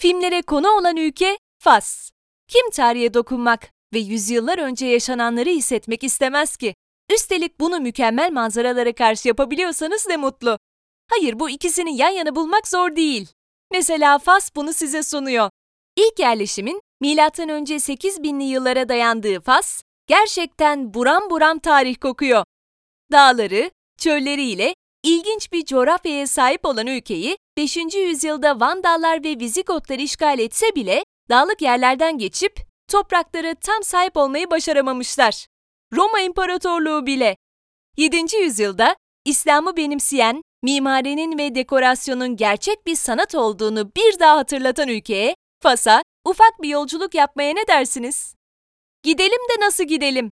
Filmlere konu olan ülke Fas. Kim tarihe dokunmak ve yüzyıllar önce yaşananları hissetmek istemez ki? Üstelik bunu mükemmel manzaralara karşı yapabiliyorsanız ne mutlu. Hayır bu ikisini yan yana bulmak zor değil. Mesela Fas bunu size sunuyor. İlk yerleşimin M.Ö. 8000'li yıllara dayandığı Fas, gerçekten buram buram tarih kokuyor. Dağları, çölleriyle ilginç bir coğrafyaya sahip olan ülkeyi 5. yüzyılda Vandallar ve Vizigotlar işgal etse bile dağlık yerlerden geçip toprakları tam sahip olmayı başaramamışlar. Roma İmparatorluğu bile. 7. yüzyılda İslam'ı benimseyen, mimarinin ve dekorasyonun gerçek bir sanat olduğunu bir daha hatırlatan ülkeye, Fas'a ufak bir yolculuk yapmaya ne dersiniz? Gidelim de nasıl gidelim?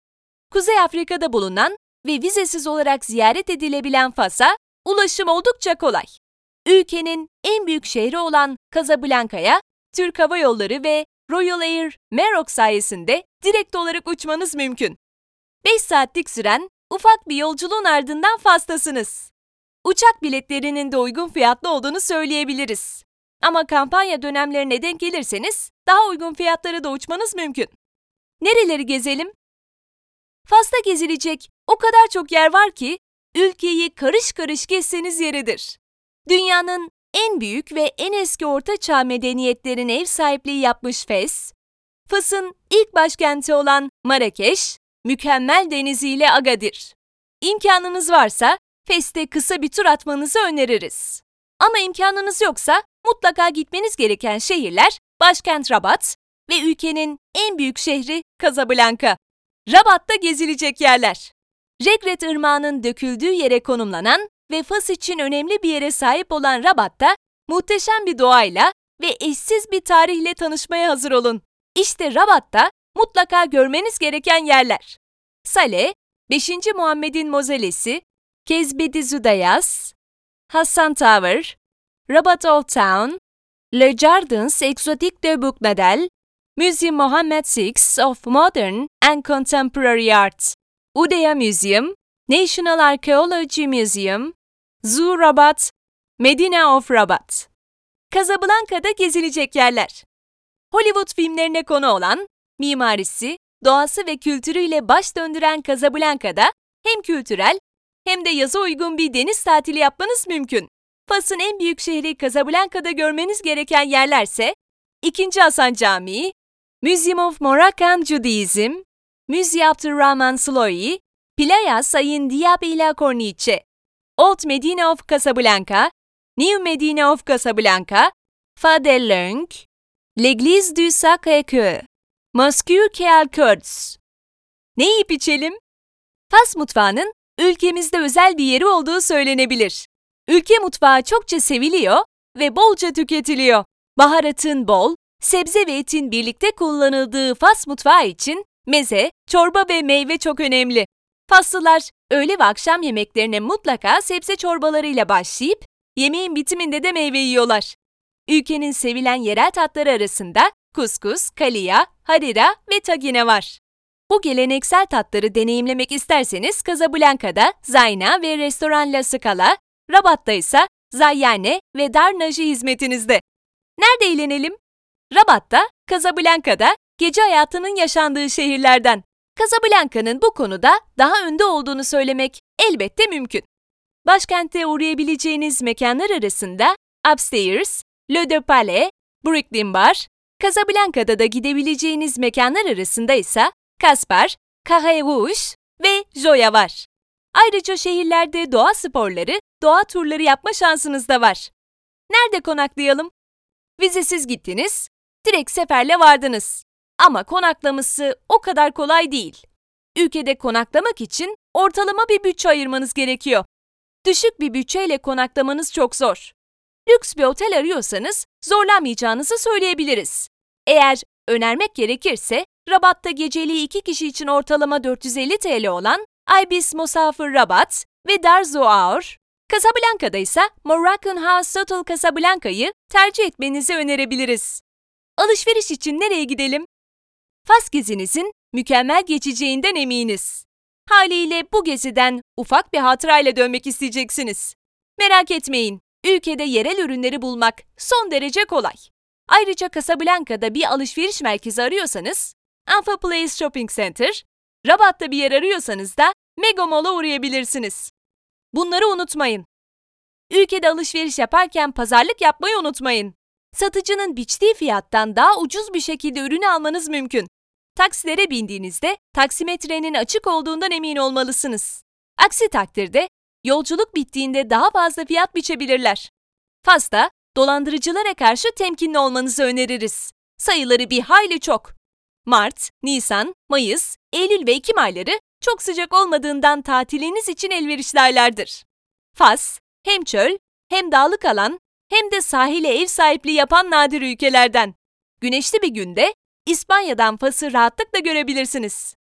Kuzey Afrika'da bulunan ve vizesiz olarak ziyaret edilebilen Fas'a ulaşım oldukça kolay. Ülkenin en büyük şehri olan Casablanca'ya Türk Hava Yolları ve Royal Air Maroc sayesinde direkt olarak uçmanız mümkün. 5 saatlik süren ufak bir yolculuğun ardından Fas'tasınız. Uçak biletlerinin de uygun fiyatlı olduğunu söyleyebiliriz. Ama kampanya dönemlerine denk gelirseniz daha uygun fiyatlara da uçmanız mümkün. Nereleri gezelim? Fas'ta gezilecek o kadar çok yer var ki ülkeyi karış karış gezseniz yeridir. Dünyanın en büyük ve en eski ortaçağ medeniyetlerin ev sahipliği yapmış Fes, Fas'ın ilk başkenti olan Marrakeş, mükemmel deniziyle Agadir. İmkanınız varsa Fes'te kısa bir tur atmanızı öneririz. Ama imkanınız yoksa mutlaka gitmeniz gereken şehirler başkent Rabat ve ülkenin en büyük şehri Casablanca. Rabat'ta gezilecek yerler. Regret Irmağı'nın döküldüğü yere konumlanan ve Fas için önemli bir yere sahip olan Rabat'ta muhteşem bir doğayla ve eşsiz bir tarihle tanışmaya hazır olun. İşte Rabat'ta mutlaka görmeniz gereken yerler. Saleh, 5. Muhammed'in mozelesi, Kezbedi Zudayas, Hassan Tower, Rabat Old Town, Le Jardins Exotique de Boucnadel, Museum Mohammed VI of Modern and Contemporary Art, Udea Museum, National Archaeology Museum, Zoo Rabat, Medina of Rabat. Casablanca'da gezilecek yerler. Hollywood filmlerine konu olan, mimarisi, doğası ve kültürüyle baş döndüren Casablanca'da hem kültürel hem de yaza uygun bir deniz tatili yapmanız mümkün. Fas'ın en büyük şehri Casablanca'da görmeniz gereken yerlerse 2. Hasan Camii, Museum of Moroccan Judaism, Musée Abdurrahman Sloyi, Playa Sayin Diab ila Corniche, Old Medina of Casablanca, New Medina of Casablanca, Fadelung, L'Église du Sacré-Cœur, Mosque Keal Kurds. Ne yiyip içelim? Fas mutfağının ülkemizde özel bir yeri olduğu söylenebilir. Ülke mutfağı çokça seviliyor ve bolca tüketiliyor. Baharatın bol, sebze ve etin birlikte kullanıldığı Fas mutfağı için meze, çorba ve meyve çok önemli. Faslılar öğle ve akşam yemeklerine mutlaka sebze çorbalarıyla başlayıp yemeğin bitiminde de meyve yiyorlar. Ülkenin sevilen yerel tatları arasında kuskus, kaliya, harira ve tagine var. Bu geleneksel tatları deneyimlemek isterseniz Casablanca'da Zayna ve Restoran La Scala, Rabat'ta ise Zayyane ve Darnaji hizmetinizde. Nerede eğlenelim? Rabat'ta, Casablanca'da gece hayatının yaşandığı şehirlerden. Casablanca'nın bu konuda daha önde olduğunu söylemek elbette mümkün. Başkentte uğrayabileceğiniz mekanlar arasında Upstairs, Le De Palais, Brooklyn Bar, Casablanca'da da gidebileceğiniz mekanlar arasında ise Kaspar, Carré Rouge ve Joya var. Ayrıca şehirlerde doğa sporları, doğa turları yapma şansınız da var. Nerede konaklayalım? Vizesiz gittiniz, direkt seferle vardınız. Ama konaklaması o kadar kolay değil. Ülkede konaklamak için ortalama bir bütçe ayırmanız gerekiyor. Düşük bir bütçeyle konaklamanız çok zor. Lüks bir otel arıyorsanız zorlanmayacağınızı söyleyebiliriz. Eğer önermek gerekirse Rabat'ta geceliği iki kişi için ortalama 450 TL olan Ibis Musafir Rabat ve Darzo Aur, Casablanca'da ise Moroccan House Hotel Casablanca'yı tercih etmenizi önerebiliriz. Alışveriş için nereye gidelim? Fas gezinizin mükemmel geçeceğinden eminiz. Haliyle bu geziden ufak bir hatırayla dönmek isteyeceksiniz. Merak etmeyin, ülkede yerel ürünleri bulmak son derece kolay. Ayrıca Casablanca'da bir alışveriş merkezi arıyorsanız, Alpha Place Shopping Center, Rabat'ta bir yer arıyorsanız da Mega Mall'a uğrayabilirsiniz. Bunları unutmayın. Ülkede alışveriş yaparken pazarlık yapmayı unutmayın. Satıcının biçtiği fiyattan daha ucuz bir şekilde ürünü almanız mümkün. Taksilere bindiğinizde taksimetrenin açık olduğundan emin olmalısınız. Aksi takdirde yolculuk bittiğinde daha fazla fiyat biçebilirler. Fas'ta dolandırıcılara karşı temkinli olmanızı öneririz. Sayıları bir hayli çok. Mart, Nisan, Mayıs, Eylül ve Ekim ayları çok sıcak olmadığından tatiliniz için elverişli aylardır. Fas, hem çöl, hem dağlık alan, hem de sahile ev sahipliği yapan nadir ülkelerden. Güneşli bir günde İspanya'dan Fas'ı rahatlıkla görebilirsiniz.